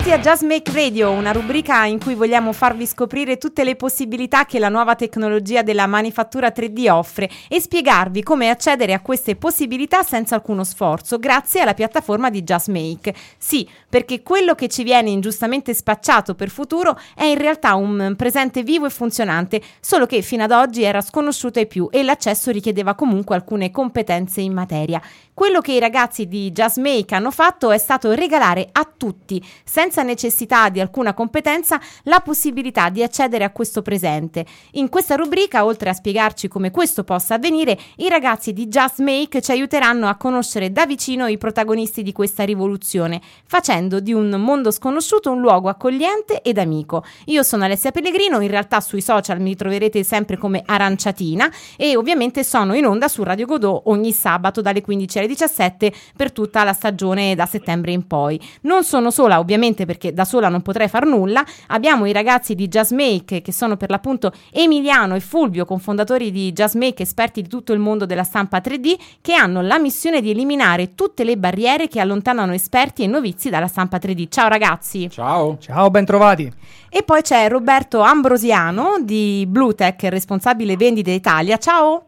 Benvenuti a Just Make Radio, una rubrica in cui vogliamo farvi scoprire tutte le possibilità che la nuova tecnologia della manifattura 3D offre e spiegarvi come accedere a queste possibilità senza alcuno sforzo grazie alla piattaforma di Just Make. Sì, perché quello che ci viene ingiustamente spacciato per futuro è in realtà un presente vivo e funzionante, solo che fino ad oggi era sconosciuto ai più e l'accesso richiedeva comunque alcune competenze in materia. Quello che i ragazzi di Just Make hanno fatto è stato regalare a tutti, senza necessità di alcuna competenza, la possibilità di accedere a questo presente. In questa rubrica, oltre a spiegarci come questo possa avvenire, i ragazzi di Just Make ci aiuteranno a conoscere da vicino i protagonisti di questa rivoluzione, facendo di un mondo sconosciuto un luogo accogliente ed amico. Io sono Alessia Pellegrino, in realtà sui social mi troverete sempre come Aranciatina e ovviamente sono in onda su Radio Godot ogni sabato dalle 15 alle 17 per tutta la stagione da settembre in poi. Non sono sola, ovviamente, perché da sola non potrei far nulla. Abbiamo i ragazzi di Jazzmake, che sono per l'appunto Emiliano e Fulvio, cofondatori di Jazzmake, esperti di tutto il mondo della stampa 3D, che hanno la missione di eliminare tutte le barriere che allontanano esperti e novizi dalla stampa 3D. Ciao ragazzi! Ciao! Ciao, bentrovati! E poi c'è Roberto Ambrosiano di Bluetech, responsabile vendite Italia. Ciao!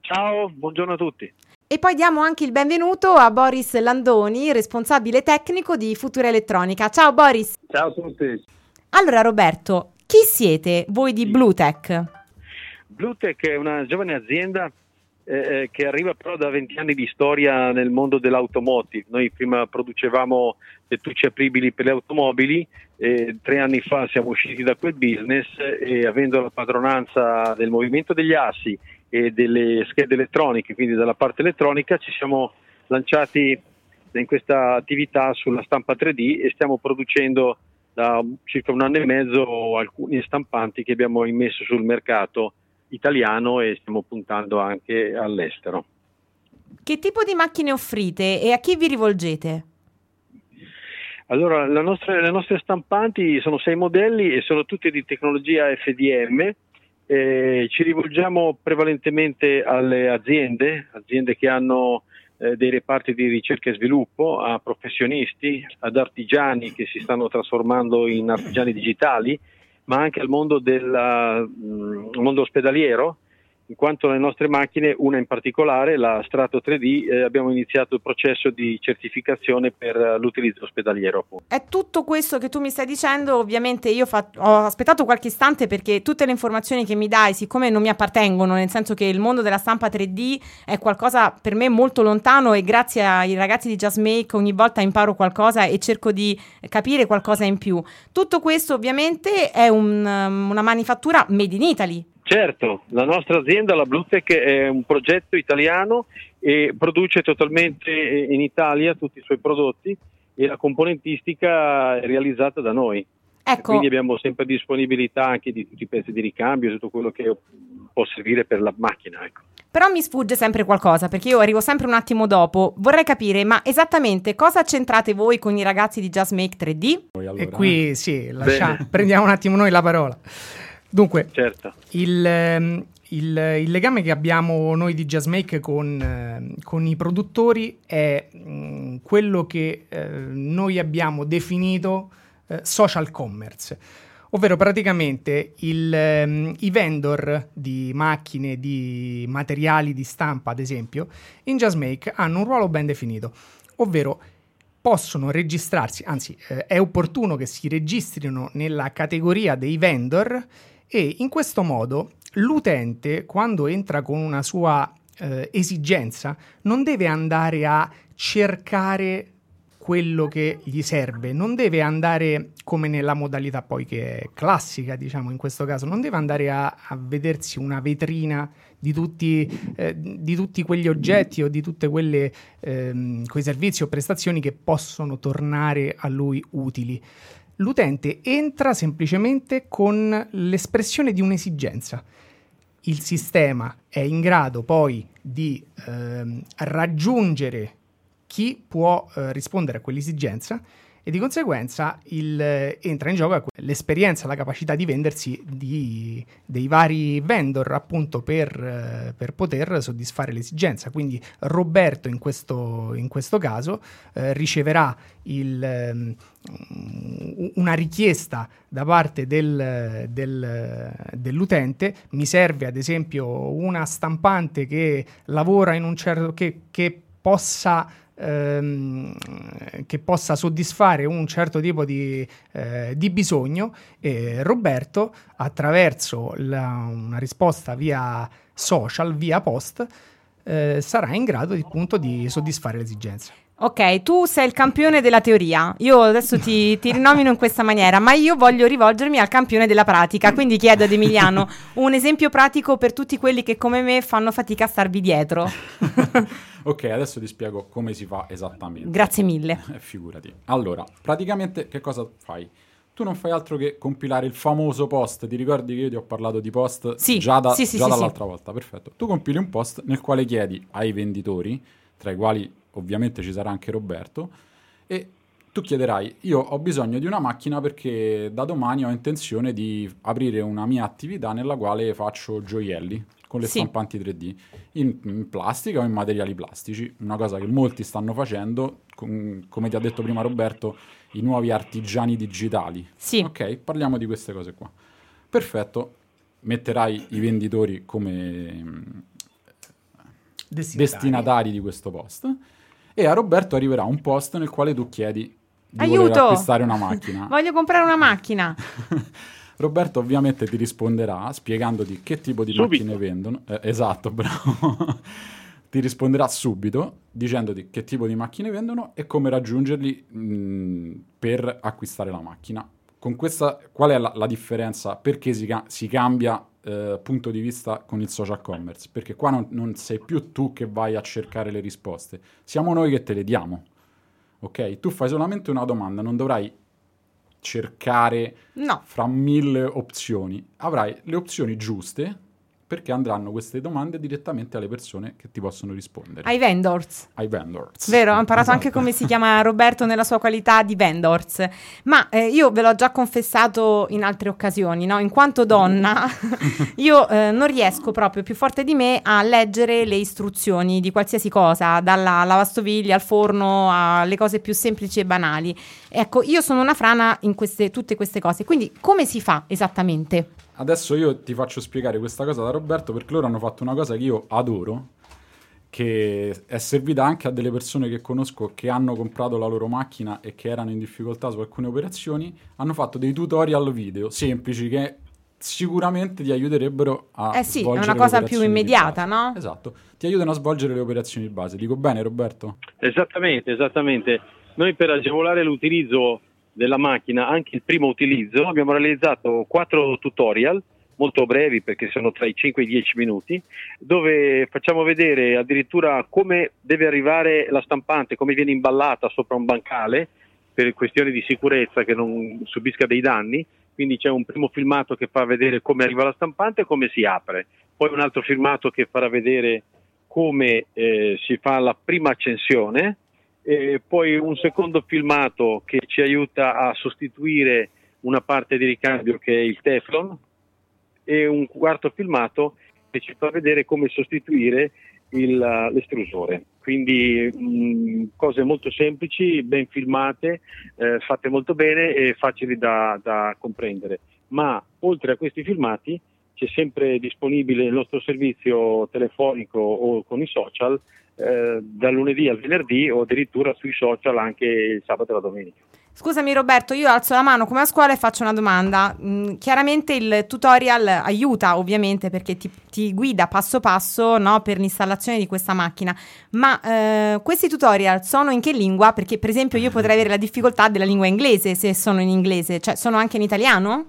Ciao, buongiorno a tutti. E poi diamo anche il benvenuto a Boris Landoni, responsabile tecnico di Futura Elettronica. Ciao Boris. Ciao a tutti. Allora Roberto, chi siete voi di Bluetech? Bluetech è una giovane azienda eh, eh che arriva però da 20 anni di storia nel mondo dell'automotive. Noi prima producevamo lettucce apribili per le automobili, e tre anni fa siamo usciti da quel business e avendo la padronanza del movimento degli assi e delle schede elettroniche, quindi dalla parte elettronica, ci siamo lanciati in questa attività sulla stampa 3D e stiamo producendo da circa un anno e mezzo alcuni stampanti che abbiamo immesso sul mercato italiano e stiamo puntando anche all'estero. Che tipo di macchine offrite e a chi vi rivolgete? Allora, nostra, le nostre stampanti sono sei modelli e sono tutte di tecnologia FDM eh, ci rivolgiamo prevalentemente alle aziende, aziende che hanno eh, dei reparti di ricerca e sviluppo, a professionisti, ad artigiani che si stanno trasformando in artigiani digitali, ma anche al mondo, del, mm, mondo ospedaliero in quanto le nostre macchine, una in particolare, la Strato 3D, eh, abbiamo iniziato il processo di certificazione per uh, l'utilizzo ospedaliero. Appunto. È tutto questo che tu mi stai dicendo, ovviamente io fa- ho aspettato qualche istante perché tutte le informazioni che mi dai, siccome non mi appartengono, nel senso che il mondo della stampa 3D è qualcosa per me molto lontano e grazie ai ragazzi di Just Make ogni volta imparo qualcosa e cerco di capire qualcosa in più. Tutto questo ovviamente è un, um, una manifattura made in Italy. Certo, la nostra azienda, la Bluetech, è un progetto italiano e produce totalmente in Italia tutti i suoi prodotti e la componentistica è realizzata da noi. Ecco. Quindi abbiamo sempre disponibilità anche di tutti i pezzi di ricambio, tutto quello che può servire per la macchina. Ecco. Però mi sfugge sempre qualcosa, perché io arrivo sempre un attimo dopo. Vorrei capire, ma esattamente cosa c'entrate voi con i ragazzi di Just Make 3D? Allora. E qui sì, lascia, prendiamo un attimo noi la parola. Dunque, certo. il, ehm, il, il, legame che abbiamo noi di Jazzmake con, eh, con i produttori è mh, mm, quello che eh, noi abbiamo definito eh, social commerce, ovvero praticamente il, ehm, i vendor di macchine, di materiali di stampa, ad esempio, in Jazzmake hanno un ruolo ben definito, ovvero possono registrarsi, anzi eh, è opportuno che si registrino nella categoria dei vendor e in questo modo l'utente, quando entra con una sua eh, esigenza, non deve andare a cercare quello che gli serve, non deve andare come nella modalità poi che è classica, diciamo in questo caso, non deve andare a, a vedersi una vetrina di tutti, eh, di tutti, quegli oggetti o di tutti eh, quei servizi o prestazioni che possono tornare a lui utili l'utente entra semplicemente con l'espressione di un'esigenza. Il sistema è in grado poi di ehm, raggiungere chi può eh, rispondere a quell'esigenza e di conseguenza il, entra in gioco l'esperienza, la capacità di vendersi di, dei vari vendor appunto per, per, poter soddisfare l'esigenza. Quindi Roberto in questo, in questo caso eh, riceverà il, um, una richiesta da parte del, del, dell'utente, mi serve ad esempio una stampante che lavora in un certo che, che possa ehm, che possa soddisfare un certo tipo di, eh, di bisogno e Roberto attraverso la, una risposta via social, via post, eh, sarà in grado appunto di soddisfare le esigenze. Ok, tu sei il campione della teoria, io adesso ti, ti, rinomino in questa maniera, ma io voglio rivolgermi al campione della pratica, quindi chiedo ad Emiliano un esempio pratico per tutti quelli che come me fanno fatica a starvi dietro. ok, adesso ti spiego come si fa esattamente. Grazie mille. Eh, figurati. Allora, praticamente che cosa fai? Tu non fai altro che compilare il famoso post, ti ricordi che io ti ho parlato di post sì, già, da, sì, sì, già dall'altra volta, perfetto. Tu compili un post nel quale chiedi ai venditori, tra i quali ovviamente ci sarà anche Roberto, e tu chiederai, io ho bisogno di una macchina perché da domani ho intenzione di aprire una mia attività nella quale faccio gioielli con le sì. stampanti 3D in, in, plastica o in materiali plastici, una cosa che molti stanno facendo, com, come ti ha detto prima Roberto, i nuovi artigiani digitali. Sì. Ok, parliamo di queste cose qua. Perfetto, metterai i venditori come destinatari, destinatari di questo post e a Roberto arriverà un post nel quale tu chiedi di Aiuto! acquistare una macchina. Voglio comprare una macchina. Roberto ovviamente ti risponderà spiegandoti che tipo di subito. macchine vendono. Eh, esatto, bravo. ti risponderà subito dicendoti che tipo di macchine vendono e come raggiungerli mh, per acquistare la macchina. Con questa, qual è la, la differenza? Perché si, si cambia eh, punto di vista con il social commerce, perché qua non, non, sei più tu che vai a cercare le risposte, siamo noi che te le diamo. Ok? Tu fai solamente una domanda, non dovrai cercare no. fra mille opzioni, avrai le opzioni giuste perché andranno queste domande direttamente alle persone che ti possono rispondere. Ai vendors. Ai vendors. Vero, ho imparato esatto. anche come si chiama Roberto nella sua qualità di vendors. Ma eh, io ve l'ho già confessato in altre occasioni, no? In quanto donna, io eh, non riesco proprio più forte di me a leggere le istruzioni di qualsiasi cosa, dalla lavastoviglie al forno alle cose più semplici e banali. Ecco, io sono una frana in queste, tutte queste cose. Quindi come si fa esattamente? Adesso io ti faccio spiegare questa cosa da Roberto perché loro hanno fatto una cosa che io adoro, che è servita anche a delle persone che conosco che hanno comprato la loro macchina e che erano in difficoltà su alcune operazioni, hanno fatto dei tutorial video semplici che sicuramente ti aiuterebbero a Eh sì, è una cosa più immediata, no? Esatto, ti aiutano a svolgere le operazioni di base. Dico bene, Roberto? Esattamente, esattamente. Noi per agevolare l'utilizzo della macchina, anche il primo utilizzo, abbiamo realizzato quattro tutorial molto brevi perché sono tra i 5 e i 10 minuti, dove facciamo vedere addirittura come deve arrivare la stampante, come viene imballata sopra un bancale per questioni di sicurezza che non subisca dei danni. Quindi c'è un primo filmato che fa vedere come arriva la stampante e come si apre, poi un altro filmato che farà vedere come eh, si fa la prima accensione e poi un secondo filmato che ci aiuta a sostituire una parte di ricambio che è il Teflon e un quarto filmato che ci fa vedere come sostituire il, l'estrusore. Quindi mh, cose molto semplici, ben filmate, eh, fatte molto bene e facili da, da comprendere. Ma oltre a questi filmati c'è sempre disponibile il nostro servizio telefonico o con i social eh, dal lunedì al venerdì o addirittura sui social anche il sabato e la domenica. Scusami Roberto, io alzo la mano come a scuola e faccio una domanda. Mm, chiaramente il tutorial aiuta ovviamente perché ti, ti guida passo passo no, per l'installazione di questa macchina, ma eh, questi tutorial sono in che lingua? Perché per esempio io potrei avere la difficoltà della lingua inglese se sono in inglese, cioè sono anche in italiano?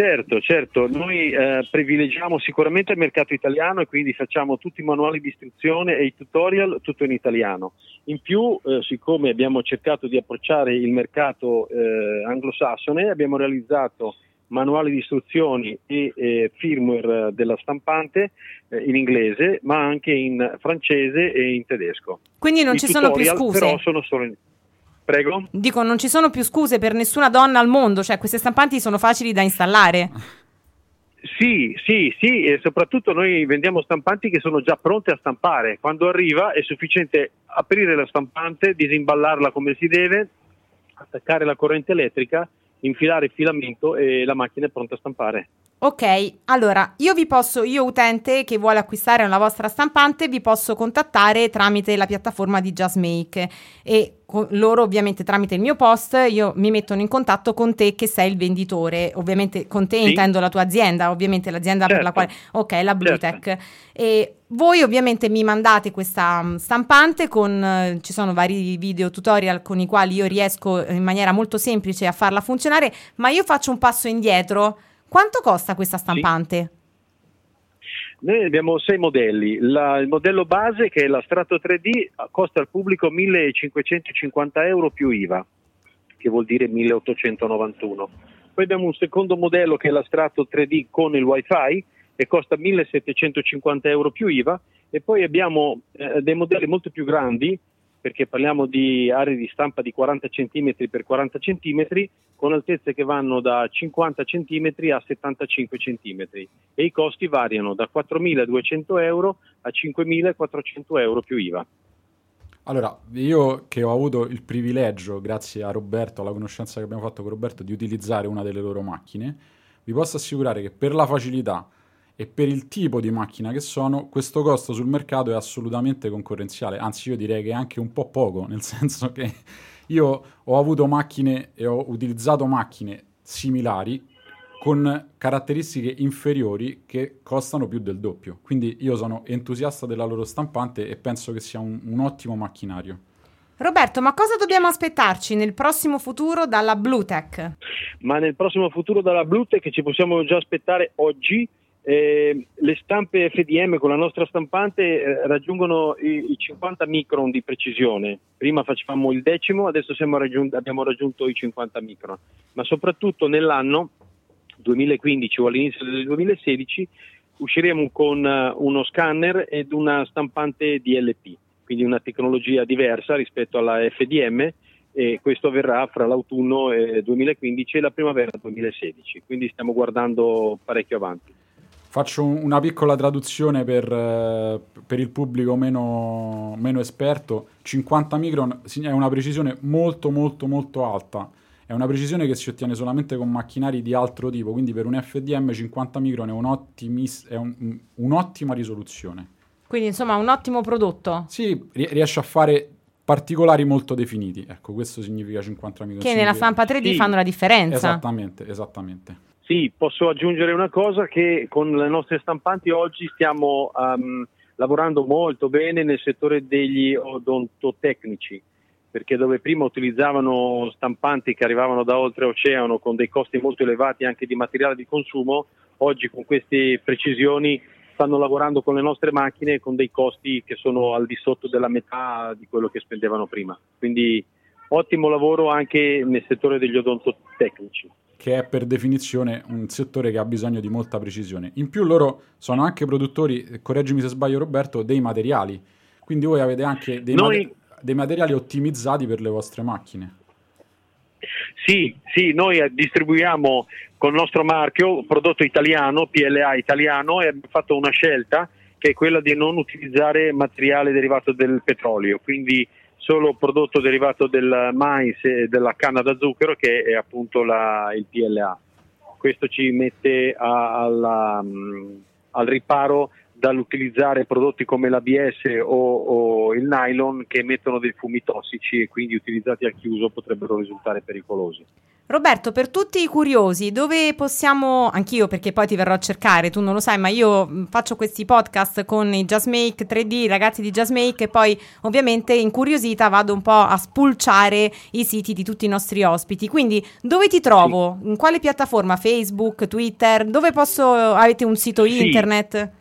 Certo, certo, noi eh, privilegiamo sicuramente il mercato italiano e quindi facciamo tutti i manuali di istruzione e i tutorial tutto in italiano. In più, eh, siccome abbiamo cercato di approcciare il mercato eh, anglosassone, abbiamo realizzato manuali di istruzioni e eh, firmware della stampante eh, in inglese, ma anche in francese e in tedesco. Quindi non I ci sono più scuse. Però sono solo in Prego? Dico, non ci sono più scuse per nessuna donna al mondo, cioè queste stampanti sono facili da installare. Sì, sì, sì, e soprattutto noi vendiamo stampanti che sono già pronte a stampare. Quando arriva è sufficiente aprire la stampante, disimballarla come si deve, attaccare la corrente elettrica, infilare il filamento e la macchina è pronta a stampare. Ok, allora io vi posso, io utente che vuole acquistare una vostra stampante, vi posso contattare tramite la piattaforma di JustMake e loro ovviamente tramite il mio post io mi mettono in contatto con te che sei il venditore, ovviamente con te sì. intendo la tua azienda, ovviamente l'azienda certo. per la quale, ok, la Bluetech. Certo. E voi ovviamente mi mandate questa mm, stampante con, eh, ci sono vari video tutorial con i quali io riesco in maniera molto semplice a farla funzionare, ma io faccio un passo indietro quanto costa questa stampante? Sì. Noi abbiamo sei modelli. La, il modello base, che è la Strato 3D, costa al pubblico 1550 euro più IVA, che vuol dire 1891. Poi abbiamo un secondo modello che è la Strato 3D con il WiFi e costa 1750 euro più IVA. E poi abbiamo eh, dei modelli molto più grandi perché parliamo di aree di stampa di 40 cm x 40 cm con altezze che vanno da 50 cm a 75 cm e i costi variano da 4.200 euro a 5.400 euro più IVA. Allora, io che ho avuto il privilegio, grazie a Roberto, alla conoscenza che abbiamo fatto con Roberto, di utilizzare una delle loro macchine, vi posso assicurare che per la facilità e per il tipo di macchina che sono, questo costo sul mercato è assolutamente concorrenziale, anzi io direi che è anche un po' poco, nel senso che io ho avuto macchine e ho utilizzato macchine similari con caratteristiche inferiori che costano più del doppio. Quindi io sono entusiasta della loro stampante e penso che sia un, un ottimo macchinario. Roberto, ma cosa dobbiamo aspettarci nel prossimo futuro dalla Bluetech? Ma nel prossimo futuro dalla Bluetech ci possiamo già aspettare oggi eh, le stampe FDM con la nostra stampante eh, raggiungono i, i, 50 micron di precisione. Prima facevamo il decimo, adesso raggiun- abbiamo raggiunto i 50 micron. Ma soprattutto nell'anno 2015 o all'inizio del 2016 usciremo con uh, uno scanner ed una stampante DLP, quindi una tecnologia diversa rispetto alla FDM e questo avverrà fra l'autunno 2015 e la primavera 2016, quindi stiamo guardando parecchio avanti. Faccio una piccola traduzione per, eh, per il pubblico meno, meno, esperto. 50 micron è una precisione molto molto molto alta. È una precisione che si ottiene solamente con macchinari di altro tipo, quindi per un FDM 50 micron è, un ottimis, è un, un'ottima risoluzione. Quindi insomma un ottimo prodotto. Sì, riesce a fare particolari molto definiti. Ecco, questo significa 50 micron. Che nella stampa 3D sì. fanno la differenza. Esattamente, esattamente. Sì, posso aggiungere una cosa che con le nostre stampanti oggi stiamo um, lavorando molto bene nel settore degli odontotecnici, perché dove prima utilizzavano stampanti che arrivavano da oltreoceano con dei costi molto elevati anche di materiale di consumo, oggi con queste precisioni stanno lavorando con le nostre macchine con dei costi che sono al di sotto della metà di quello che spendevano prima. Quindi ottimo lavoro anche nel settore degli odontotecnici che è per definizione un settore che ha bisogno di molta precisione. In più loro sono anche produttori, correggimi se sbaglio Roberto, dei materiali, quindi voi avete anche dei, Noi... mate- dei materiali ottimizzati per le vostre macchine. Sì, sì, noi distribuiamo con il nostro marchio prodotto italiano, PLA italiano, e abbiamo fatto una scelta che è quella di non utilizzare materiale derivato dal petrolio, quindi solo prodotto derivato del mais e della canna da zucchero che è appunto la, il PLA. Questo ci mette a, alla, um, al riparo dall'utilizzare prodotti come l'ABS o, o, il nylon che emettono dei fumi tossici e quindi utilizzati al chiuso potrebbero risultare pericolosi. Roberto, per tutti i curiosi, dove possiamo, anch'io perché poi ti verrò a cercare, tu non lo sai, ma io mm, faccio questi podcast con i Jazzmake 3D, i ragazzi di Jazzmake e poi ovviamente incuriosita vado un po' a spulciare i siti di tutti i nostri ospiti. Quindi dove ti trovo? Sì. In quale piattaforma? Facebook, Twitter? Dove posso, avete un sito sì. internet?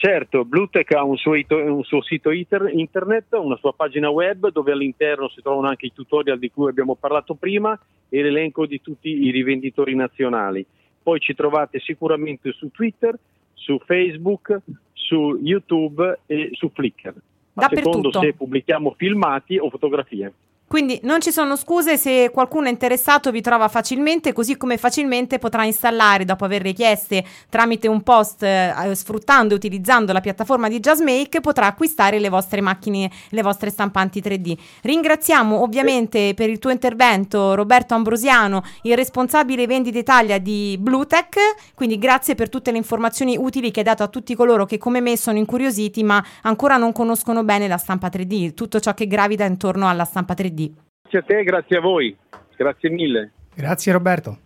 Certo, Bluetech ha un suo, un suo sito internet, una sua pagina web dove all'interno si trovano anche i tutorial di cui abbiamo parlato prima e l'elenco di tutti i rivenditori nazionali. Poi ci trovate sicuramente su Twitter, su Facebook, su YouTube e su Flickr. A secondo se pubblichiamo filmati o fotografie. Quindi non ci sono scuse se qualcuno è interessato vi trova facilmente, così come facilmente potrà installare dopo aver richieste tramite un post eh, sfruttando e utilizzando la piattaforma di JustMake potrà acquistare le vostre macchine, le vostre stampanti 3D. Ringraziamo ovviamente per il tuo intervento Roberto Ambrosiano, il responsabile vendita Italia di Bluetech, quindi grazie per tutte le informazioni utili che hai dato a tutti coloro che come me sono incuriositi ma ancora non conoscono bene la stampa 3D, tutto ciò che gravita intorno alla stampa 3D. Grazie a te, grazie a voi. Grazie mille. Grazie Roberto.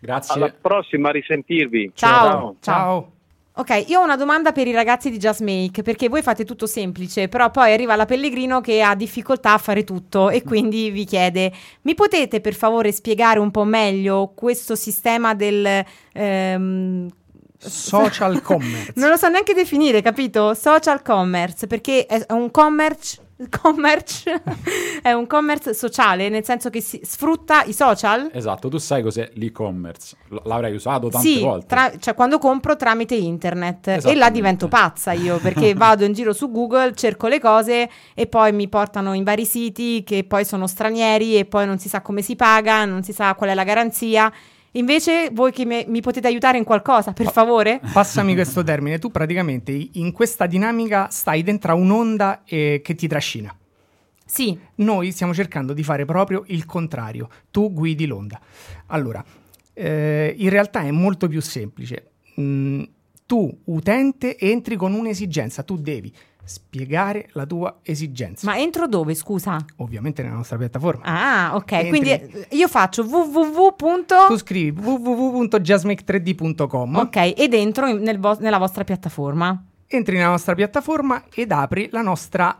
Grazie. Alla prossima, a risentirvi. Ciao. Ciao. Ciao. Ok, io ho una domanda per i ragazzi di Just Make, perché voi fate tutto semplice, però poi arriva la Pellegrino che ha difficoltà a fare tutto e quindi vi chiede, mi potete per favore spiegare un po' meglio questo sistema del... Ehm, social commerce. non lo so neanche definire, capito? Social commerce, perché è un commerce commerce è un commerce sociale, nel senso che si sfrutta i social. Esatto, tu sai cos'è l'e-commerce, L- l'avrai usato tante sì, volte. Tra, cioè quando compro tramite internet e là divento pazza io perché vado in giro su Google, cerco le cose e poi mi portano in vari siti che poi sono stranieri e poi non si sa come si paga, non si sa qual è la garanzia Invece voi che me, mi potete aiutare in qualcosa, per favore? Passami questo termine, tu praticamente in questa dinamica stai dentro un'onda eh, che ti trascina. Sì. Noi stiamo cercando di fare proprio il contrario, tu guidi l'onda. Allora, eh, in realtà è molto più semplice. Mm, tu, utente, entri con un'esigenza, tu devi spiegare la tua esigenza. Ma entro dove, scusa? Ovviamente nella nostra piattaforma. Ah, ok. Entri... Quindi io faccio www. Tu scrivi www.justmake3d.com. Ok, ed entro nel vo- nella vostra piattaforma. Entri nella nostra piattaforma ed apri la nostra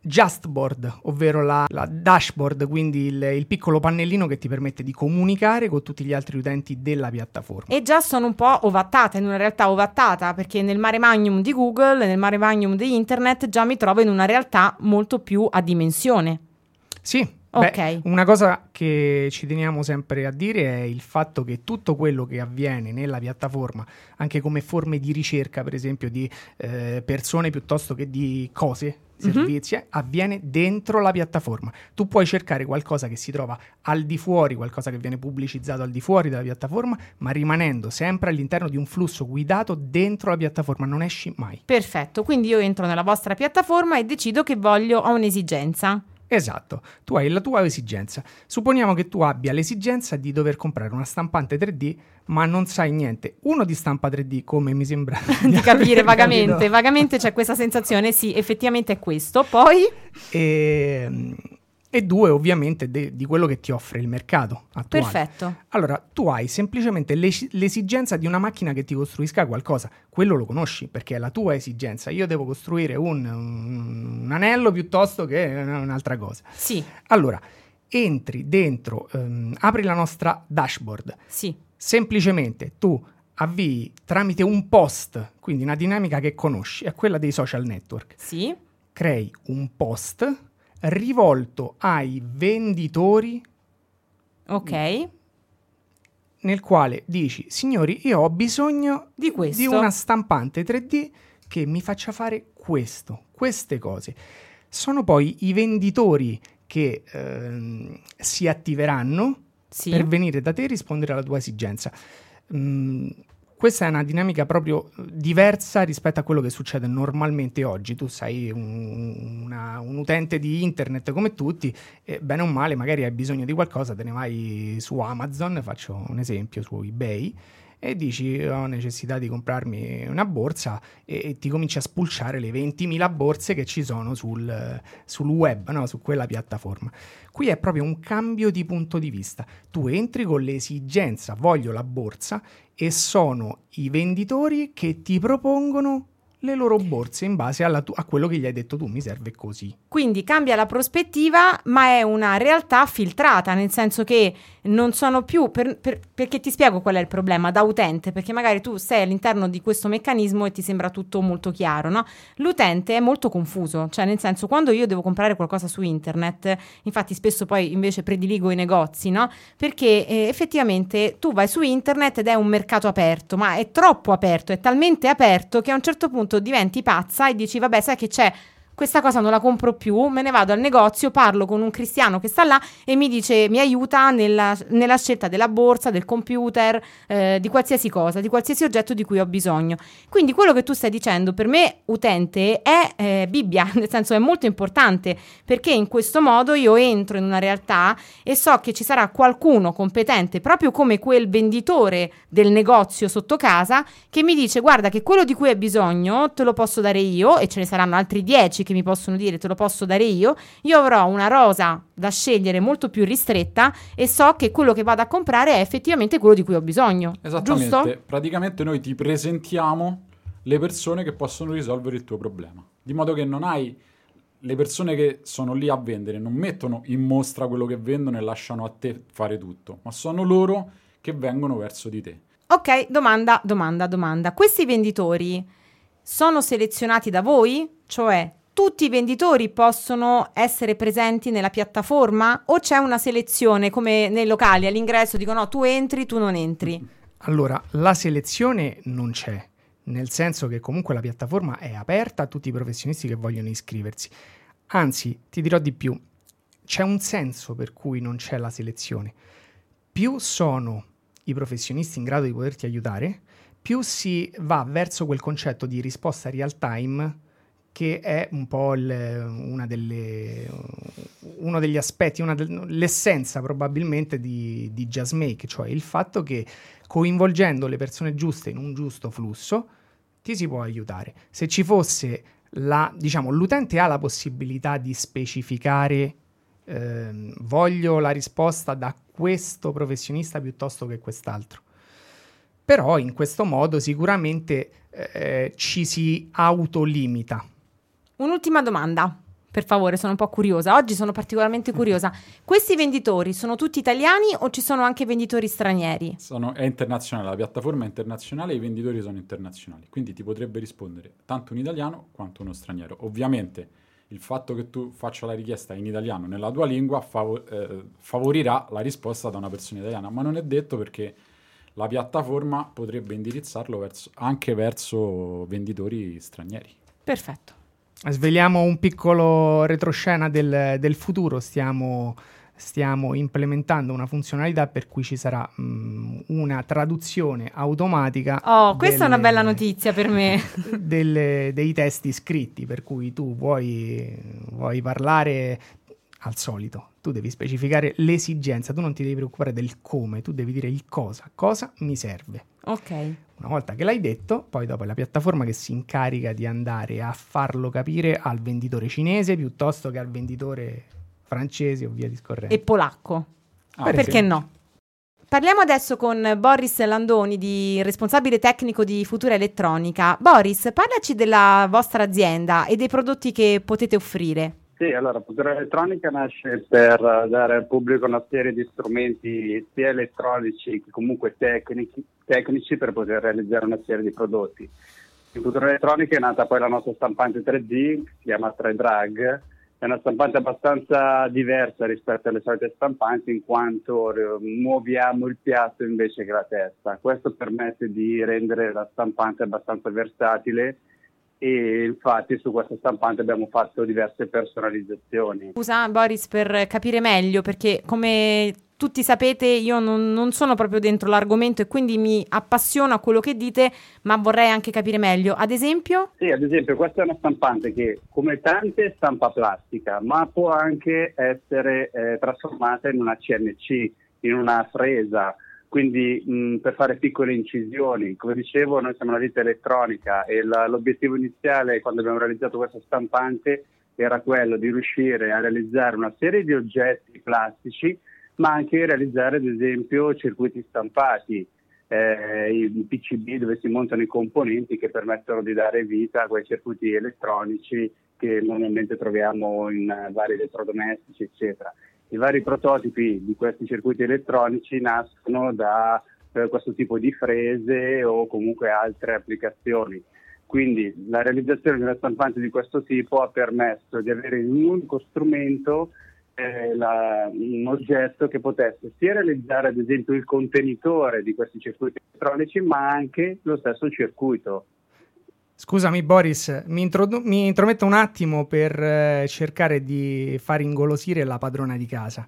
Justboard, ovvero la, la dashboard, quindi il, il, piccolo pannellino che ti permette di comunicare con tutti gli altri utenti della piattaforma. E già sono un po' ovattata, in una realtà ovattata, perché nel mare magnum di Google, nel mare magnum di internet, già mi trovo in una realtà molto più a dimensione. Sì, Beh, una cosa che ci teniamo sempre a dire è il fatto che tutto quello che avviene nella piattaforma, anche come forme di ricerca, per esempio, di eh, persone piuttosto che di cose. Servizi, mm-hmm. avviene dentro la piattaforma. Tu puoi cercare qualcosa che si trova al di fuori, qualcosa che viene pubblicizzato al di fuori della piattaforma, ma rimanendo sempre all'interno di un flusso guidato dentro la piattaforma, non esci mai. Perfetto, quindi io entro nella vostra piattaforma e decido che voglio, ho un'esigenza. Esatto, tu hai la tua esigenza. Supponiamo che tu abbia l'esigenza di dover comprare una stampante 3D, ma non sai niente. Uno di stampa 3D, come mi sembra di capire vagamente, capito. vagamente c'è questa sensazione, sì, effettivamente è questo. Poi e ehm, e due ovviamente de- di quello che ti offre il mercato attuale. Perfetto. Allora, tu hai semplicemente l'es- l'esigenza di una macchina che ti costruisca qualcosa, quello lo conosci perché è la tua esigenza. Io devo costruire un, un, anello piuttosto che un'altra cosa. Sì. Allora, entri dentro, um, apri la nostra dashboard. Sì. Semplicemente tu avvii tramite un post, quindi una dinamica che conosci, è quella dei social network. Sì. Crei un post rivolto ai venditori. Ok. Nel quale dici, signori, io ho bisogno di, di una stampante 3D che mi faccia fare questo, queste cose. Sono poi i venditori che ehm, si attiveranno sì. per venire da te e rispondere alla tua esigenza. Mm, questa è una dinamica proprio diversa rispetto a quello che succede normalmente oggi. Tu sei un, una, un utente di internet come tutti, e bene o male, magari hai bisogno di qualcosa, te ne vai su Amazon, faccio un esempio, su eBay e dici ho necessità di comprarmi una borsa e, e ti cominci a spulciare le 20.000 borse che ci sono sul, sul web, no? su quella piattaforma. Qui è proprio un cambio di punto di vista. Tu entri con l'esigenza, voglio la borsa e sono i venditori che ti propongono le loro borse in base tu- a quello che gli hai detto tu, mi serve così. Quindi cambia la prospettiva, ma è una realtà filtrata, nel senso che non sono più, per, per, perché ti spiego qual è il problema da utente, perché magari tu sei all'interno di questo meccanismo e ti sembra tutto molto chiaro, no? L'utente è molto confuso, cioè nel senso quando io devo comprare qualcosa su internet, infatti spesso poi invece prediligo i negozi, no? Perché eh, effettivamente tu vai su internet ed è un mercato aperto, ma è troppo aperto, è talmente aperto che a un certo punto diventi pazza e dici vabbè sai che c'è questa cosa non la compro più, me ne vado al negozio, parlo con un cristiano che sta là e mi dice, mi aiuta nella, nella scelta della borsa, del computer, eh, di qualsiasi cosa, di qualsiasi oggetto di cui ho bisogno. Quindi quello che tu stai dicendo per me, utente, è eh, Bibbia, nel senso è molto importante perché in questo modo io entro in una realtà e so che ci sarà qualcuno competente, proprio come quel venditore del negozio sotto casa, che mi dice guarda che quello di cui hai bisogno te lo posso dare io e ce ne saranno altri dieci che mi possono dire te lo posso dare io, io avrò una rosa da scegliere molto più ristretta e so che quello che vado a comprare è effettivamente quello di cui ho bisogno. Esattamente, giusto? praticamente noi ti presentiamo le persone che possono risolvere il tuo problema, di modo che non hai le persone che sono lì a vendere non mettono in mostra quello che vendono e lasciano a te fare tutto, ma sono loro che vengono verso di te. Ok, domanda, domanda, domanda. Questi venditori sono selezionati da voi? Cioè, tutti i venditori possono essere presenti nella piattaforma o c'è una selezione come nei locali all'ingresso dicono no, tu entri, tu non entri? Allora, la selezione non c'è, nel senso che comunque la piattaforma è aperta a tutti i professionisti che vogliono iscriversi. Anzi, ti dirò di più, c'è un senso per cui non c'è la selezione. Più sono i professionisti in grado di poterti aiutare, più si va verso quel concetto di risposta real time che è un po' il, delle, uno degli aspetti, de, l'essenza probabilmente di, di JazzMake, cioè il fatto che coinvolgendo le persone giuste in un giusto flusso ti si può aiutare. Se ci fosse la, diciamo, l'utente ha la possibilità di specificare eh, voglio la risposta da questo professionista piuttosto che quest'altro. Però in questo modo sicuramente eh, ci si autolimita Un'ultima domanda, per favore, sono un po' curiosa. Oggi sono particolarmente curiosa. Questi venditori sono tutti italiani o ci sono anche venditori stranieri? Sono, è internazionale, la piattaforma è internazionale e i venditori sono internazionali, quindi ti potrebbe rispondere tanto un italiano quanto uno straniero. Ovviamente il fatto che tu faccia la richiesta in italiano nella tua lingua fav- eh, favorirà la risposta da una persona italiana, ma non è detto perché la piattaforma potrebbe indirizzarlo verso, anche verso venditori stranieri. Perfetto. Sveliamo un piccolo retroscena del, del futuro, stiamo, stiamo, implementando una funzionalità per cui ci sarà mh, mm, una traduzione automatica. Oh, questa delle, è una bella notizia per me. Delle, dei testi scritti, per cui tu vuoi, vuoi parlare al solito, tu devi specificare l'esigenza, tu non ti devi preoccupare del come, tu devi dire il cosa, cosa mi serve. Ok. Una volta che l'hai detto, poi dopo è la piattaforma che si incarica di andare a farlo capire al venditore cinese piuttosto che al venditore francese o via discorrendo. E polacco. Ah, perché esempio. no? Parliamo adesso con Boris Landoni, di responsabile tecnico di Futura Elettronica. Boris, parlaci della vostra azienda e dei prodotti che potete offrire. Sì, allora Futura Elettronica nasce per dare al pubblico una serie di strumenti sia elettronici che comunque tecnici, tecnici per poter realizzare una serie di prodotti. In Futura Elettronica è nata poi la nostra stampante 3D, che si chiama 3Drag, è una stampante abbastanza diversa rispetto alle solite stampanti in quanto muoviamo il piatto invece che la testa. Questo permette di rendere la stampante abbastanza versatile e infatti su questa stampante abbiamo fatto diverse personalizzazioni. Scusa Boris per capire meglio perché come tutti sapete io non, non, sono proprio dentro l'argomento e quindi mi appassiono a quello che dite ma vorrei anche capire meglio. Ad esempio? Sì, ad esempio questa è una stampante che come tante stampa plastica ma può anche essere eh, trasformata in una CNC, in una fresa quindi mh, per fare piccole incisioni. Come dicevo, noi siamo una ditta elettronica e la, l'obiettivo iniziale quando abbiamo realizzato questa stampante era quello di riuscire a realizzare una serie di oggetti plastici, ma anche realizzare ad esempio circuiti stampati, eh, i PCB dove si montano i componenti che permettono di dare vita a quei circuiti elettronici che normalmente troviamo in uh, vari elettrodomestici, eccetera. I vari prototipi di questi circuiti elettronici nascono da eh, questo tipo di frese o comunque altre applicazioni. Quindi la realizzazione di una stampante di questo tipo ha permesso di avere in un unico strumento eh, la, un oggetto che potesse sia realizzare ad esempio il contenitore di questi circuiti elettronici ma anche lo stesso circuito. Scusami Boris, mi, introdu- mi, intrometto un attimo per eh, cercare di far ingolosire la padrona di casa.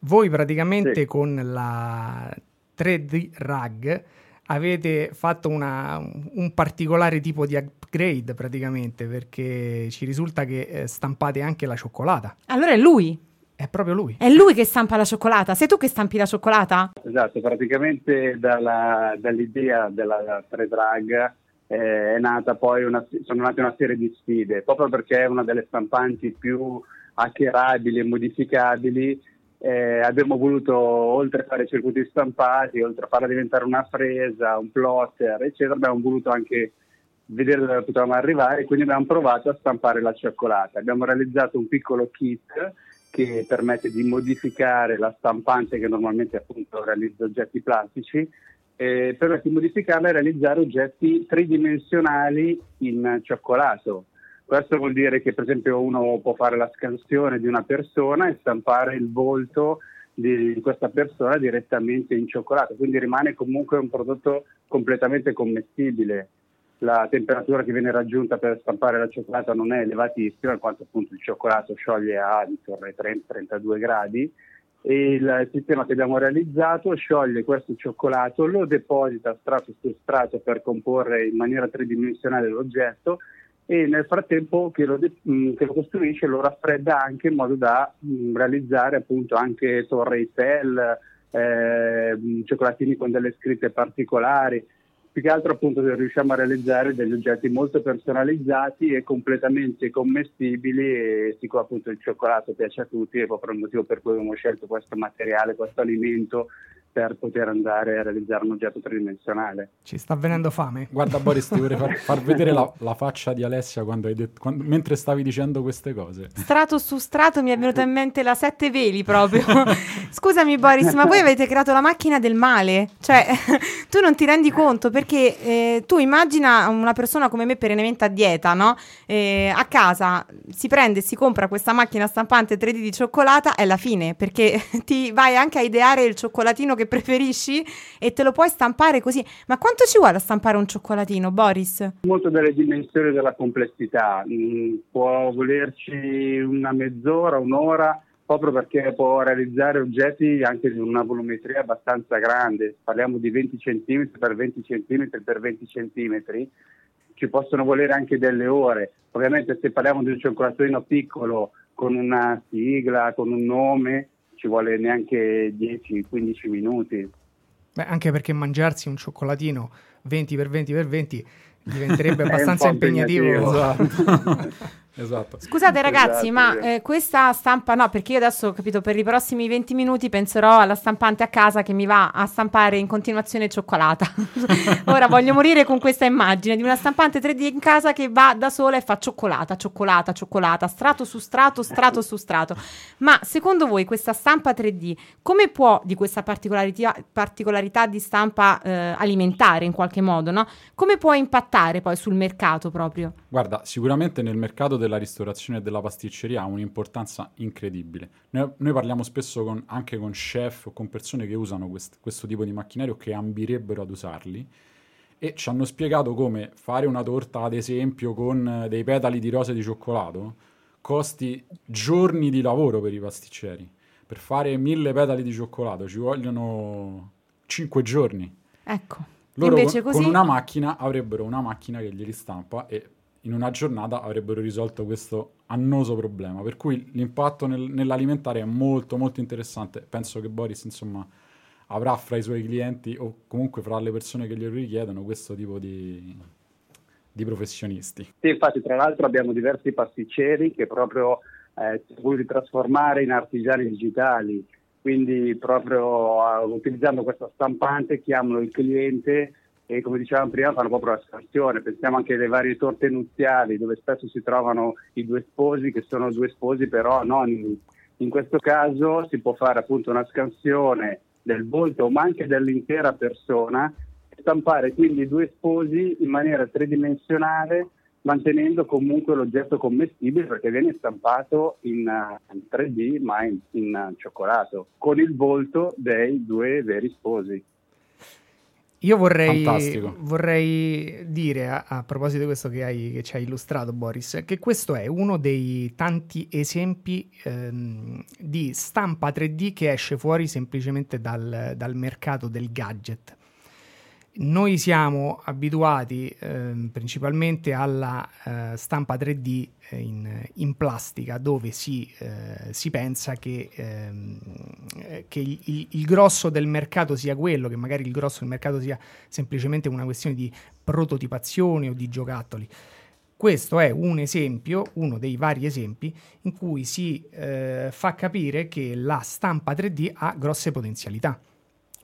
Voi praticamente sì. con la 3D RAG avete fatto una, un particolare tipo di upgrade praticamente perché ci risulta che eh, stampate anche la cioccolata. Allora è lui? È proprio lui. È lui che stampa la cioccolata? Sei tu che stampi la cioccolata? Esatto, praticamente dalla, dall'idea della 3D RAG eh, è nata poi una, sono nate una serie di sfide, proprio perché è una delle stampanti più hackerabili e modificabili. Eh, abbiamo voluto, oltre a fare circuiti stampati, oltre a farla diventare una fresa, un plotter, eccetera, abbiamo voluto anche vedere dove potevamo arrivare, quindi abbiamo provato a stampare la cioccolata. Abbiamo realizzato un piccolo kit che permette di modificare la stampante che normalmente appunto realizza oggetti plastici eh, permette di modificarla e realizzare oggetti tridimensionali in cioccolato. Questo vuol dire che per esempio uno può fare la scansione di una persona e stampare il volto di, questa persona direttamente in cioccolato, quindi rimane comunque un prodotto completamente commestibile. La temperatura che viene raggiunta per stampare la cioccolata non è elevatissima, in quanto appunto il cioccolato scioglie a intorno ai 30-32 gradi il sistema che abbiamo realizzato scioglie questo cioccolato, lo deposita strato su strato per comporre in maniera tridimensionale l'oggetto e nel frattempo che lo, de- mm, che lo costruisce lo raffredda anche in modo da mh, mm, realizzare appunto anche torre Eiffel, eh, cioccolatini con delle scritte particolari più che altro appunto riusciamo a realizzare degli oggetti molto personalizzati e completamente commestibili e siccome appunto il cioccolato piace a tutti è proprio il motivo per cui abbiamo scelto questo materiale, questo alimento per poter andare a realizzare un oggetto tridimensionale. Ci sta venendo fame. Guarda Boris, ti vorrei far, far vedere la, la, faccia di Alessia quando hai detto, quando, mentre stavi dicendo queste cose. Strato su strato mi è venuta in mente la sette veli proprio. Scusami Boris, ma voi avete creato la macchina del male? Cioè, tu non ti rendi conto perché eh, tu immagina una persona come me perennemente a dieta, no? Eh, a casa si prende e si compra questa macchina stampante 3D di cioccolata, è la fine, perché ti vai anche a ideare il cioccolatino che che preferisci e te lo puoi stampare così. Ma quanto ci vuole a stampare un cioccolatino, Boris? Molto delle dimensioni della complessità. Mm, può volerci una mezz'ora, un'ora, proprio perché può realizzare oggetti anche di una volumetria abbastanza grande. Parliamo di 20 cm per 20 cm per 20 cm. Ci possono volere anche delle ore. Ovviamente se parliamo di un cioccolatino piccolo con una sigla, con un nome, ci vuole neanche 10-15 minuti. Beh, anche perché mangiarsi un cioccolatino 20 x 20 x 20 diventerebbe abbastanza impegnativo. impegnativo. Esatto. Esatto. Scusate ragazzi, esatto, ma eh, questa stampa no, perché io adesso ho capito per i prossimi 20 minuti penserò alla stampante a casa che mi va a stampare in continuazione cioccolata. Ora voglio morire con questa immagine di una stampante 3D in casa che va da sola e fa cioccolata, cioccolata, cioccolata, strato su strato, strato su strato. Ma secondo voi questa stampa 3D come può di questa particolarità, particolarità di stampa eh, alimentare in qualche modo, no? Come può impattare poi sul mercato proprio? Guarda, sicuramente nel mercato della ristorazione e della pasticceria ha un'importanza incredibile. Noi, noi parliamo spesso con, anche con chef o con persone che usano quest, questo tipo di macchinario che ambirebbero ad usarli e ci hanno spiegato come fare una torta, ad esempio, con dei petali di rose di cioccolato costi giorni di lavoro per i pasticceri. Per fare mille petali di cioccolato ci vogliono cinque giorni. Ecco. Loro Invece con, così... con una macchina avrebbero una macchina che glieli stampa e in una giornata avrebbero risolto questo annoso problema. Per cui l'impatto nel, nell'alimentare è molto molto interessante. Penso che Boris, insomma, avrà fra i suoi clienti o comunque fra le persone che glielo richiedono questo tipo di, di professionisti. Sì, infatti, tra l'altro abbiamo diversi pasticceri che proprio eh, si voluti trasformare in artigiani digitali. Quindi proprio uh, utilizzando questa stampante chiamano il cliente e come dicevamo prima fanno proprio la scansione, pensiamo anche alle varie torte nuziali dove spesso si trovano i due sposi che sono due sposi però non in questo caso si può fare appunto una scansione del volto ma anche dell'intera persona e stampare quindi due sposi in maniera tridimensionale mantenendo comunque l'oggetto commestibile perché viene stampato in, in 3D ma in, in cioccolato con il volto dei due veri sposi. Io vorrei, vorrei dire a, a, proposito di questo che, hai, che, ci hai illustrato, Boris, che questo è uno dei tanti esempi ehm, di stampa 3D che esce fuori semplicemente dal, dal mercato del gadget. Noi siamo abituati eh, principalmente alla eh, stampa 3D eh, in, in, plastica, dove si, eh, si pensa che, ehm, che il, il, il, grosso del mercato sia quello, che magari il grosso del mercato sia semplicemente una questione di prototipazione o di giocattoli. Questo è un esempio, uno dei vari esempi, in cui si eh, fa capire che la stampa 3D ha grosse potenzialità.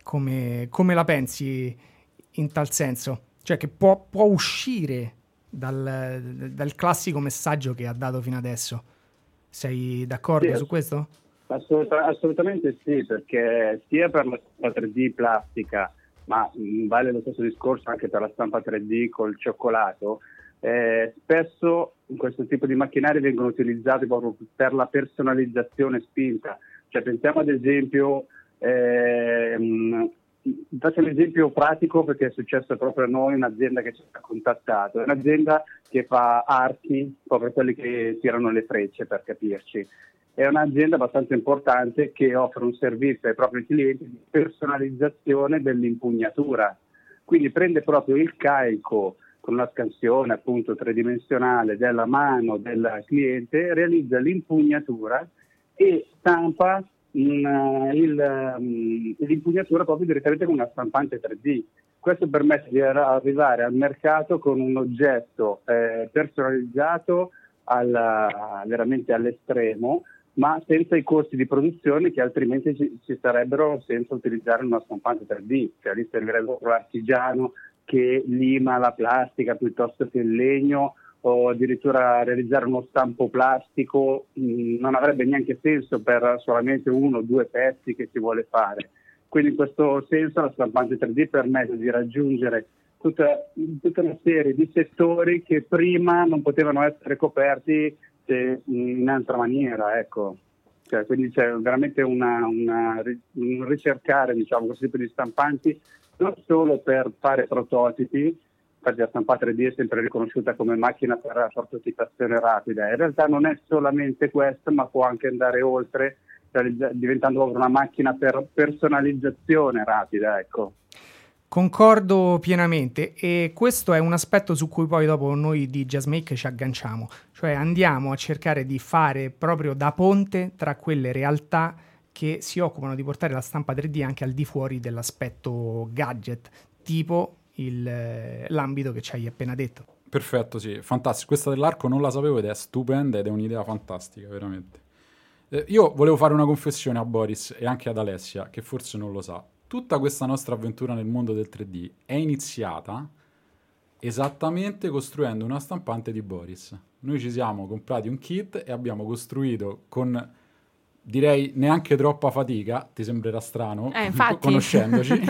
Come, come la pensi? In tal senso, cioè che può, può uscire dal, dal, classico messaggio che ha dato fino adesso. Sei d'accordo sì, su questo? Assolut- assolutamente sì, perché sia per la stampa 3D plastica, ma vale lo stesso discorso anche per la stampa 3D col cioccolato, eh, spesso questo tipo di macchinari vengono utilizzati proprio per la personalizzazione spinta. Cioè, pensiamo ad esempio faccio un esempio pratico perché è successo proprio a noi, un'azienda che ci ha contattato, è un'azienda che fa archi, proprio quelli che tirano le frecce per capirci. È un'azienda abbastanza importante che offre un servizio ai propri clienti di personalizzazione dell'impugnatura. Quindi prende proprio il carico con una scansione appunto tridimensionale della mano del cliente, realizza l'impugnatura e stampa in, uh, il, um, l'impugnatura proprio direttamente con una stampante 3D. Questo permette di arrivare al mercato con un oggetto eh, personalizzato alla, veramente all'estremo, ma senza i costi di produzione che altrimenti ci, ci sarebbero senza utilizzare una stampante 3D, cioè lì servirebbe un artigiano che lima la plastica piuttosto che il legno o addirittura realizzare uno stampo plastico mh, mm, non avrebbe neanche senso per solamente uno o due pezzi che si vuole fare. Quindi in questo senso la stampante 3D permette di raggiungere tutta, tutta una serie di settori che prima non potevano essere coperti in altra maniera. Ecco. Cioè, quindi c'è veramente una, una, un ricercare diciamo, questo tipo di stampanti non solo per fare prototipi, la stampa 3D è sempre riconosciuta come macchina per la prototipazione rapida. In realtà non è solamente questo, ma può anche andare oltre, diventando una macchina per personalizzazione rapida. Ecco. Concordo pienamente e questo è un aspetto su cui poi dopo noi di Jazzmake ci agganciamo, cioè andiamo a cercare di fare proprio da ponte tra quelle realtà che si occupano di portare la stampa 3D anche al di fuori dell'aspetto gadget, tipo il, eh, l'ambito che ci hai appena detto. Perfetto, sì, fantastico. Questa dell'arco non la sapevo ed è stupenda ed è un'idea fantastica, veramente. Eh, io volevo fare una confessione a Boris e anche ad Alessia, che forse non lo sa. Tutta questa nostra avventura nel mondo del 3D è iniziata esattamente costruendo una stampante di Boris. Noi ci siamo comprati un kit e abbiamo costruito con direi neanche troppa fatica, ti sembrerà strano, eh, conoscendoci,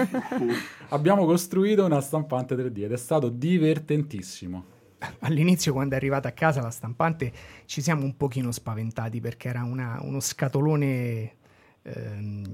abbiamo costruito una stampante 3D ed è stato divertentissimo. All'inizio quando è arrivata a casa la stampante ci siamo un pochino spaventati perché era una, uno scatolone ehm,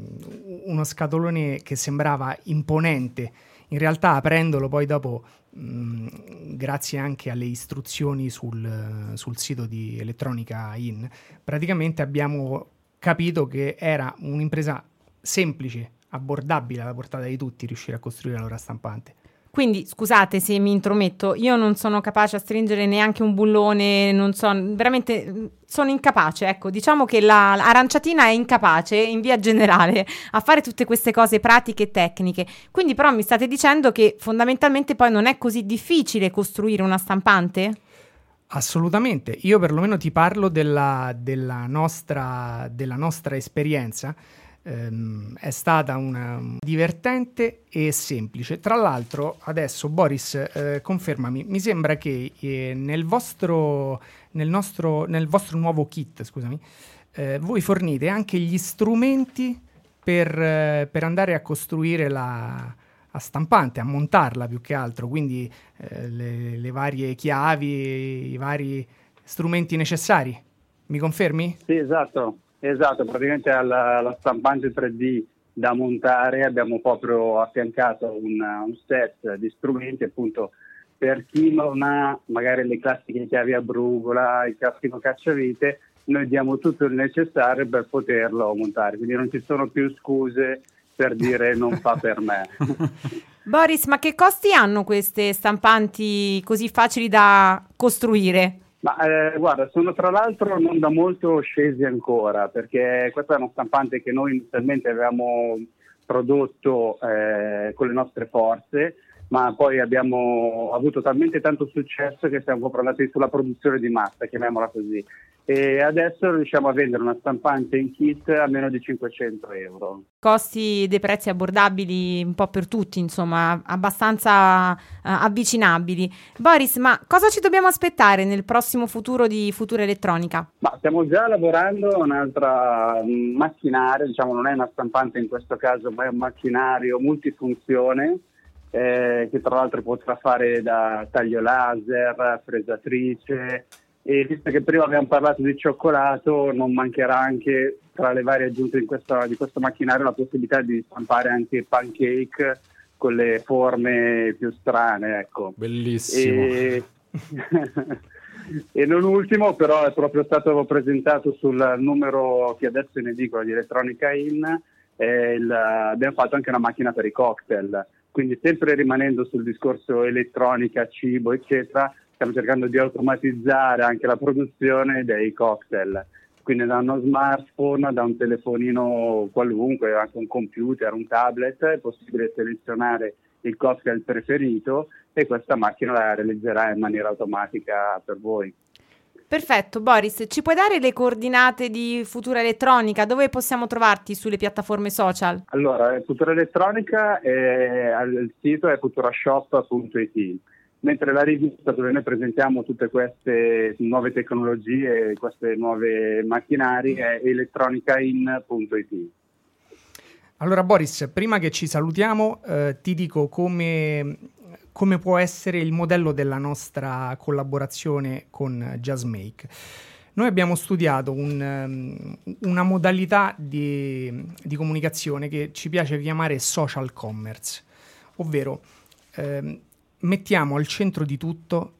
uno scatolone che sembrava imponente. In realtà aprendolo poi dopo mh, grazie anche alle istruzioni sul, sul, sito di Elettronica In praticamente abbiamo capito che era un'impresa semplice, abbordabile alla portata di tutti riuscire a costruire la loro stampante. Quindi scusate se mi intrometto, io non sono capace a stringere neanche un bullone, non so, veramente sono incapace, ecco, diciamo che la, l'aranciatina è incapace in via generale a fare tutte queste cose pratiche e tecniche. Quindi però mi state dicendo che fondamentalmente poi non è così difficile costruire una stampante? Assolutamente, io perlomeno ti parlo della, della, nostra, della nostra, esperienza. Ehm, è stata una, divertente e semplice. Tra l'altro, adesso Boris, eh, confermami, mi sembra che eh, nel, vostro, nel, nostro, nel, vostro, nuovo kit, scusami, eh, voi fornite anche gli strumenti per, eh, per andare a costruire la, a stampante, a montarla più che altro, quindi eh, le, le, varie chiavi, i vari strumenti necessari. Mi confermi? Sì, esatto, esatto. praticamente alla, alla stampante 3D da montare, abbiamo proprio affiancato un, un set di strumenti appunto per chi non ha magari le classiche chiavi a brugola, il classico cacciavite, noi diamo tutto il necessario per poterlo montare, quindi non ci sono più scuse per dire non fa per me. Boris, ma che costi hanno queste stampanti così facili da costruire? Ma eh, guarda, sono tra l'altro non da molto scesi ancora, perché questa è una stampante che noi inizialmente avevamo prodotto eh, con le nostre forze, ma poi abbiamo avuto talmente tanto successo che siamo proprio sulla produzione di massa, chiamiamola così e adesso riusciamo a vendere una stampante in kit a meno di 500 euro. Costi dei prezzi abbordabili un po' per tutti, insomma, abbastanza uh, avvicinabili. Boris, ma cosa ci dobbiamo aspettare nel prossimo futuro di Futura Elettronica? Ma stiamo già lavorando a un'altra mm, macchinario, diciamo non è una stampante in questo caso, ma è un macchinario multifunzione eh, che tra l'altro potrà fare da taglio laser, fresatrice, e visto che prima abbiamo parlato di cioccolato, non mancherà anche tra le varie aggiunte questa, di questo macchinario la possibilità di stampare anche pancake con le forme più strane. Ecco. Bellissimo. E... e non ultimo, però, è proprio stato presentato sul numero che adesso è in edicola di Elettronica In. Il, abbiamo fatto anche una macchina per i cocktail, quindi sempre rimanendo sul discorso elettronica, cibo, eccetera stiamo cercando di automatizzare anche la produzione dei cocktail. Quindi da uno smartphone, da un telefonino qualunque, anche un computer, un tablet, è possibile selezionare il cocktail preferito e questa macchina la realizzerà in maniera automatica per voi. Perfetto, Boris, ci puoi dare le coordinate di Futura Elettronica? Dove possiamo trovarti sulle piattaforme social? Allora, Futura Elettronica, è, il sito è futurashop.it mentre la rivista dove noi presentiamo tutte queste nuove tecnologie, queste nuove macchinari è elettronicain.it. Allora Boris, prima che ci salutiamo eh, ti dico come, come, può essere il modello della nostra collaborazione con JazzMake. Noi abbiamo studiato un, una modalità di, di, comunicazione che ci piace chiamare social commerce, ovvero ehm, mettiamo al centro di tutto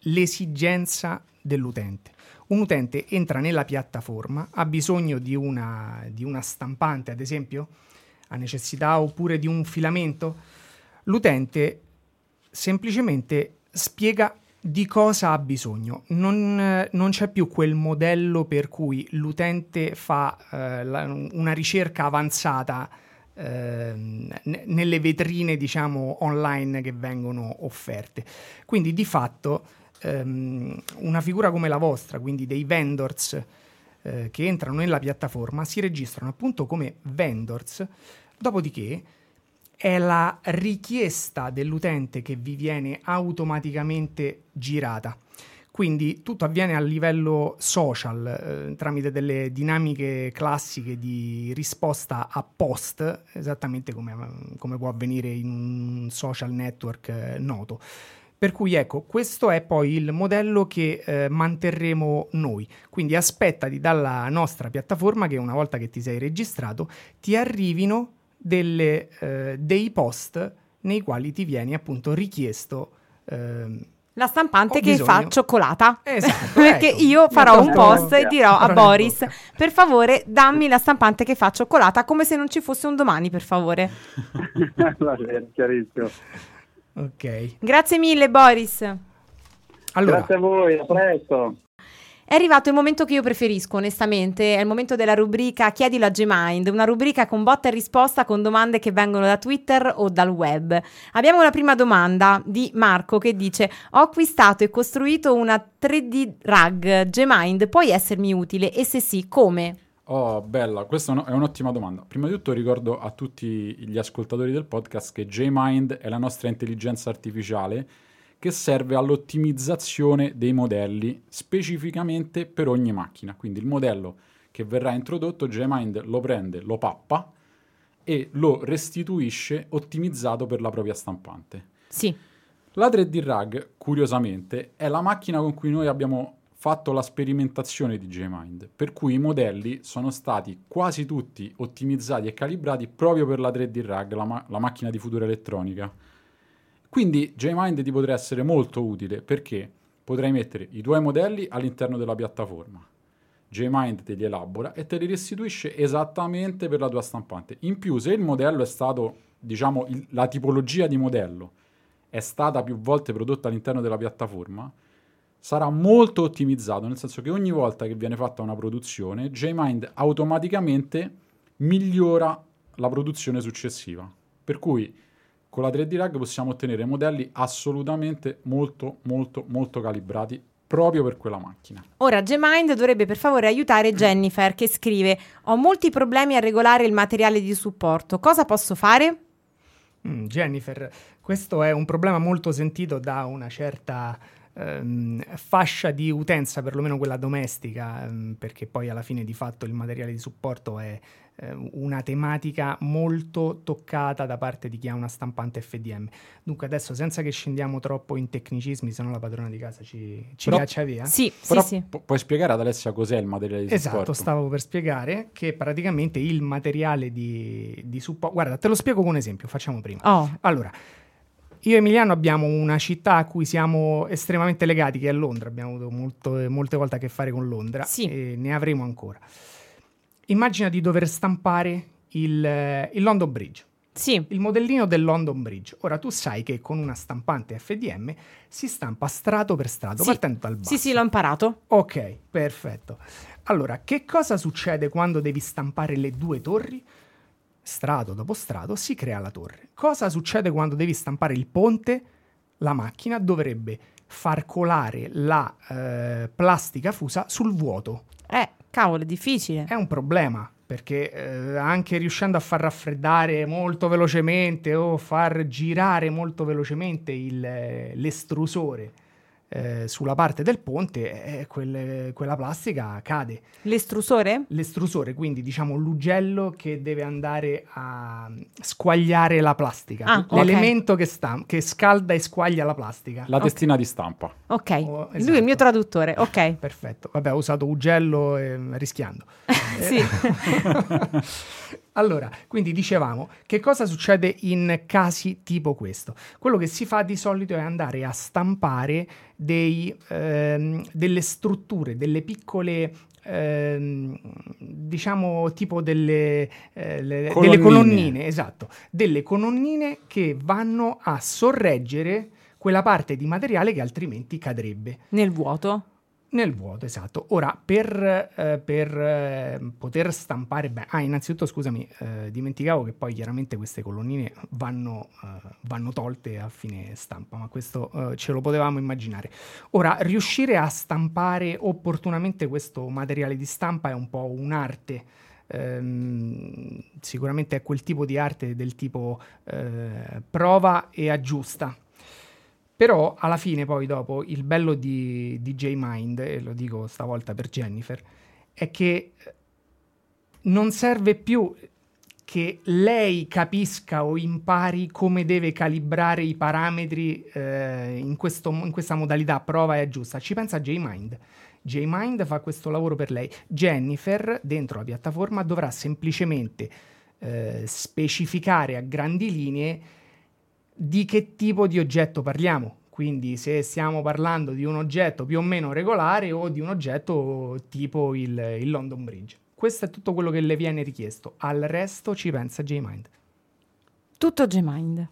l'esigenza dell'utente. Un utente entra nella piattaforma, ha bisogno di una, di una stampante, ad esempio, ha necessità oppure di un filamento. L'utente semplicemente spiega di cosa ha bisogno. Non, non, c'è più quel modello per cui l'utente fa eh, la, una ricerca avanzata Ehm, nelle vetrine diciamo online che vengono offerte. Quindi di fatto ehm, una figura come la vostra, quindi dei vendors eh, che entrano nella piattaforma, si registrano appunto come vendors, dopodiché è la richiesta dell'utente che vi viene automaticamente girata. Quindi tutto avviene a livello social, eh, tramite delle dinamiche classiche di risposta a post, esattamente come, come può avvenire in un social network eh, noto. Per cui ecco, questo è poi il modello che eh, manterremo noi. Quindi aspettati dalla nostra piattaforma che una volta che ti sei registrato ti arrivino delle, eh, dei post nei quali ti viene appunto richiesto eh, la stampante che bisogno. fa cioccolata. Esatto. Perché ecco. io farò un post e dirò a Boris, per favore dammi la stampante che fa cioccolata, come se non ci fosse un domani, per favore. Va bene, chiarissimo. Ok. Grazie mille Boris. Allora. Grazie a voi, a presto. È arrivato il momento che io preferisco, onestamente, è il momento della rubrica Chiedilo a Gmind, una rubrica con botta e risposta con domande che vengono da Twitter o dal web. Abbiamo una prima domanda di Marco che dice: Ho acquistato e costruito una 3D rug Gmind, puoi essermi utile? E se sì, come? Oh, bella, questa è un'ottima domanda. Prima di tutto ricordo a tutti gli ascoltatori del podcast che JMind è la nostra intelligenza artificiale che serve all'ottimizzazione dei modelli specificamente per ogni macchina. Quindi il modello che verrà introdotto, JMind lo prende, lo pappa e lo restituisce ottimizzato per la propria stampante. Sì. La 3D Rag, curiosamente, è la macchina con cui noi abbiamo fatto la sperimentazione di JMind, per cui i modelli sono stati quasi tutti ottimizzati e calibrati proprio per la 3D RAG, la, ma- la macchina di futura elettronica. Quindi JMind ti potrebbe essere molto utile perché potrai mettere i tuoi modelli all'interno della piattaforma. JMind te li elabora e te li restituisce esattamente per la tua stampante. In più, se il modello è stato, diciamo, il, la tipologia di modello è stata più volte prodotta all'interno della piattaforma, sarà molto ottimizzato, nel senso che ogni volta che viene fatta una produzione, JMind automaticamente migliora la produzione successiva. Per cui con la 3D Rag possiamo ottenere modelli assolutamente molto, molto, molto calibrati proprio per quella macchina. Ora Gmind dovrebbe per favore aiutare Jennifer che scrive ho molti problemi a regolare il materiale di supporto, cosa posso fare? Mm, Jennifer, questo è un problema molto sentito da una certa ehm, fascia di utenza, perlomeno quella domestica, ehm, perché poi alla fine di fatto il materiale di supporto è eh, una tematica molto toccata da parte di chi ha una stampante FDM. Dunque adesso senza che scendiamo troppo in tecnicismi, se no la padrona di casa ci, ci caccia via. Sì, Però sì, sì. pu- puoi spiegare ad Alessia cos'è il materiale di Esatto, supporto? stavo per spiegare che praticamente il materiale di, di supporto... Guarda, te lo spiego con un esempio, facciamo prima. Oh. Allora, io e Emiliano abbiamo una città a cui siamo estremamente legati, che è Londra. Abbiamo avuto molto, molte volte a che fare con Londra Sì. e ne avremo ancora. Immagina di dover stampare il, eh, il London Bridge, Sì, il modellino del London Bridge. Ora tu sai che con una stampante FDM si stampa strato per strato, Sì. partendo dal basso. sì, sì, l'ho imparato. Ok, perfetto. Allora, che cosa succede quando devi stampare le due torri? Strato dopo strato si crea la torre. Cosa succede quando devi stampare il ponte? La macchina dovrebbe far colare la eh, plastica fusa sul vuoto. Eh, cavolo, è difficile. È un problema perché eh, anche riuscendo a far raffreddare molto velocemente o far girare molto velocemente il, eh, l'estrusore eh, sulla parte del ponte, eh, quelle- quella plastica cade. L'estrusore? L'estrusore, quindi diciamo l'ugello che deve andare a squagliare la plastica, Ah, l'elemento che, sta- che scalda e squaglia la plastica. La testina di stampa. Ok, Oh, lui è esatto. il mio traduttore, ok. Perfetto, vabbè ho usato ugello eh, rischiando. sì. Allora, quindi dicevamo, che cosa succede in casi tipo questo? Quello che si fa di solito è andare a stampare dei, ehm, delle strutture, delle piccole, ehm, diciamo tipo delle, eh, le- delle Colonnine. colonnine, esatto, delle colonnine che vanno a sorreggere quella parte di materiale che altrimenti cadrebbe. Nel vuoto. Nel vuoto, esatto. Ora, per, eh, per, eh, poter stampare bene... Ah, innanzitutto, scusami, eh, dimenticavo che poi chiaramente queste colonnine vanno, eh, vanno tolte a fine stampa, ma questo eh, ce lo potevamo immaginare. Ora, riuscire a stampare opportunamente questo materiale di stampa è un po' un'arte. Ehm, sicuramente è quel tipo di arte del tipo eh, prova e aggiusta. Però alla fine, poi dopo, il bello di, di J-Mind, e lo dico stavolta per Jennifer, è che eh, non serve più che lei capisca o impari come deve calibrare i parametri eh, in, questo- in questa modalità prova e aggiusta. Ci pensa J-Mind. J-Mind fa questo lavoro per lei. Jennifer, dentro la piattaforma, dovrà semplicemente eh, specificare a grandi linee di che tipo di oggetto parliamo. Quindi se stiamo parlando di un oggetto più o meno regolare o di un oggetto tipo il, il London Bridge. Questo è tutto quello che le viene richiesto. Al resto ci pensa J-Mind. Tutto Gmind.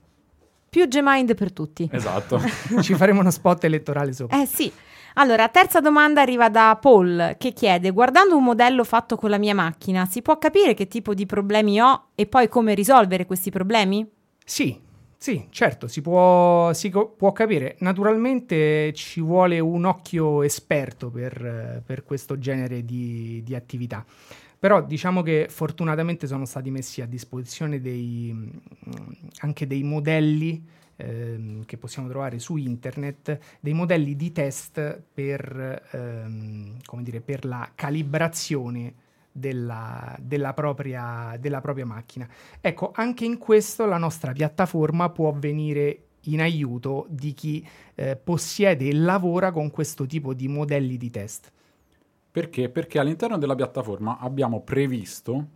Più Gmind per tutti. Esatto. Ci faremo uno spot elettorale sopra. Eh sì. Allora, terza domanda arriva da Paul che chiede: Guardando un modello fatto con la mia macchina, si può capire che tipo di problemi ho e poi come risolvere questi problemi? Sì, sì, certo, si può, si può capire. Naturalmente ci vuole un occhio esperto per, per questo genere di, di attività. Però diciamo che fortunatamente sono stati messi a disposizione dei, mm, anche dei modelli ehm, che possiamo trovare su internet, dei modelli di test per, ehm, dire, per la calibrazione della, della propria, della propria macchina. Ecco, anche in questo la nostra piattaforma può venire in aiuto di chi eh, possiede e lavora con questo tipo di modelli di test. Perché? Perché all'interno della piattaforma abbiamo previsto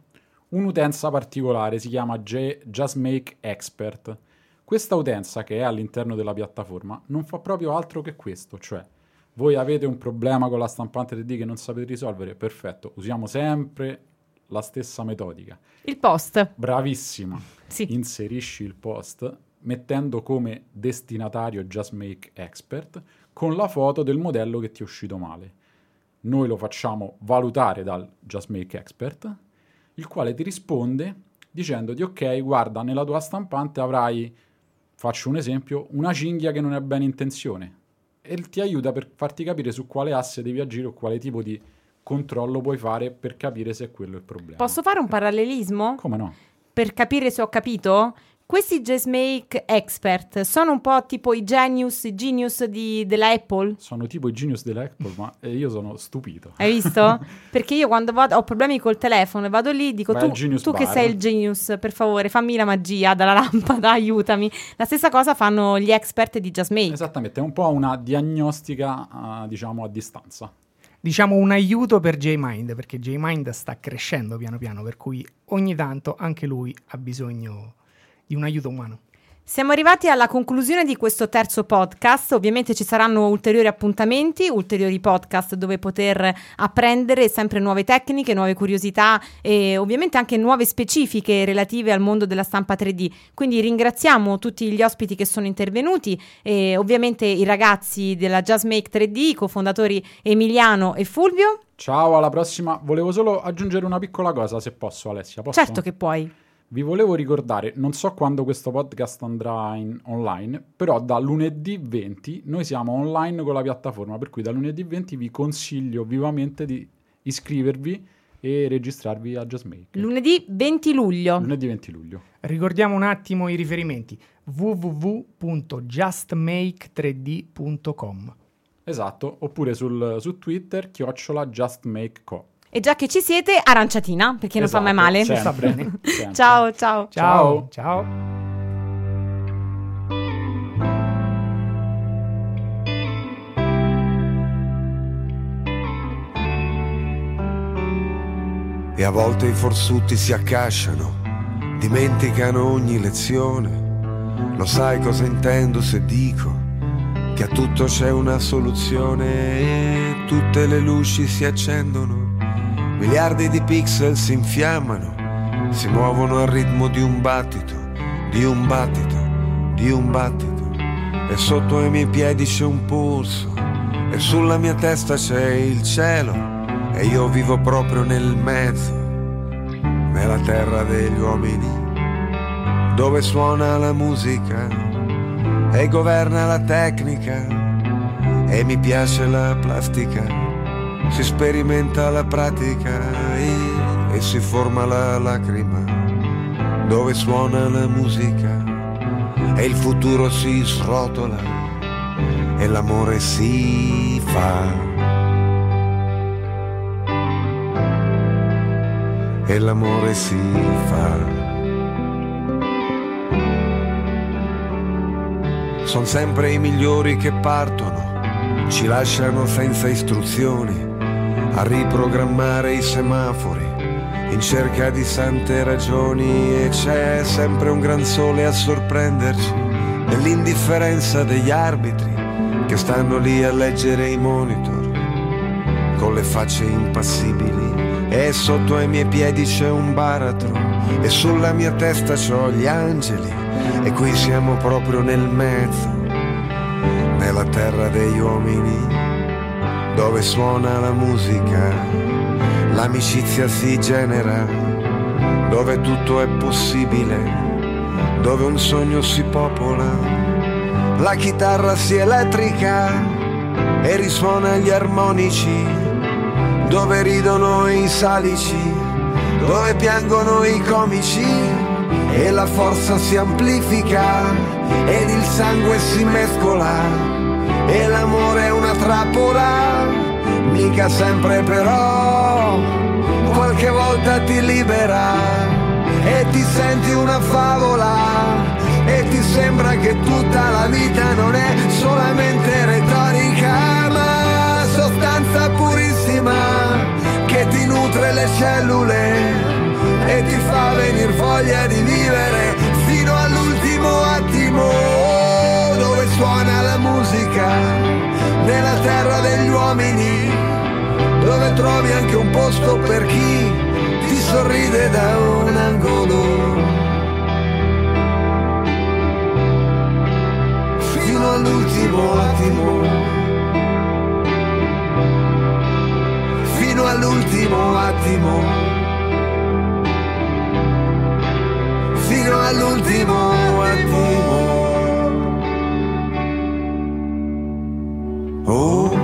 un'utenza particolare, si chiama J- JustMake Expert. Questa utenza che è all'interno della piattaforma non fa proprio altro che questo, cioè voi avete un problema con la stampante 3D che non sapete risolvere, perfetto, usiamo sempre la stessa metodica. Il post. Bravissima. Sì. Inserisci il post mettendo come destinatario JustMake Expert con la foto del modello che ti è uscito male. Noi lo facciamo valutare dal JustMake Expert, il quale ti risponde dicendoti ok, guarda, nella tua stampante avrai, faccio un esempio, una cinghia che non è bene in tensione e ti aiuta per farti capire su quale asse devi agire o quale tipo di controllo puoi fare per capire se è quello il problema. Posso fare un parallelismo? Come no? Per capire se ho capito? Questi Jazzmake Expert sono un po' tipo i Genius, i Genius di, della Apple? Sono tipo i Genius della Apple, ma eh, io sono stupito. Hai visto? Perché io quando vado, ho problemi col telefono e vado lì dico tu, tu che sei il Genius, per favore fammi la magia dalla lampada, aiutami. La stessa cosa fanno gli expert di Jazzmake. Esattamente, è un po' una diagnostica, uh, diciamo, a distanza diciamo un aiuto per JMind perché JMind sta crescendo piano piano per cui ogni tanto anche lui ha bisogno di un aiuto umano. Siamo arrivati alla conclusione di questo terzo podcast, ovviamente ci saranno ulteriori appuntamenti, ulteriori podcast dove poter apprendere sempre nuove tecniche, nuove curiosità e ovviamente anche nuove specifiche relative al mondo della stampa 3D. Quindi ringraziamo tutti gli ospiti che sono intervenuti e ovviamente i ragazzi della Just Make 3D, i cofondatori Emiliano e Fulvio. Ciao, alla prossima. Volevo solo aggiungere una piccola cosa, se posso Alessia. Posso? Certo che puoi. Vi volevo ricordare, non so quando questo podcast andrà in online, però da lunedì 20 noi siamo online con la piattaforma, per cui da lunedì 20 vi consiglio vivamente di iscrivervi e registrarvi a JustMake. Lunedì 20 luglio. Lunedì 20 luglio. Ricordiamo un attimo i riferimenti www.justmake3d.com Esatto, oppure sul, su Twitter chiocciola JustMakeCo. E già che ci siete, aranciatina, perché non esatto, fa mai male. Sta bene. ciao, ciao. Ciao. Ciao. E a volte i forsuti si accasciano, dimenticano ogni lezione. Lo sai cosa intendo se dico che a tutto c'è una soluzione e tutte le luci si accendono Miliardi di pixel si infiammano, si muovono al ritmo di un battito, di un battito, di un battito. E sotto ai miei piedi c'è un polso, e sulla mia testa c'è il cielo, e io vivo proprio nel mezzo, nella terra degli uomini, dove suona la musica e governa la tecnica, e mi piace la plastica si sperimenta la pratica e, e si forma la lacrima dove suona la musica e il futuro si srotola e l'amore si fa. E l'amore si fa. Sono sempre i migliori che partono, ci lasciano senza istruzioni a riprogrammare i semafori in cerca di sante ragioni e c'è sempre un gran sole a sorprenderci nell'indifferenza degli arbitri che stanno lì a leggere i monitor con le facce impassibili e sotto ai miei piedi c'è un baratro e sulla mia testa c'ho gli angeli e qui siamo proprio nel mezzo nella terra degli uomini dove suona la musica, l'amicizia si genera, dove tutto è possibile, dove un sogno si popola, la chitarra si elettrica e risuona gli armonici, dove ridono i salici, dove piangono i comici e la forza si amplifica ed il sangue si mescola e l'amore è una trappola, mica sempre però, qualche volta ti libera e ti senti una favola. E ti sembra che tutta la vita non è solamente retorica, ma sostanza purissima che ti nutre le cellule e ti fa venire voglia di vivere fino all'ultimo attimo suona la musica nella terra degli uomini dove trovi anche un posto per chi ti sorride da un angolo fino all'ultimo attimo. Fino all'ultimo attimo. Fino all'ultimo attimo. Oh.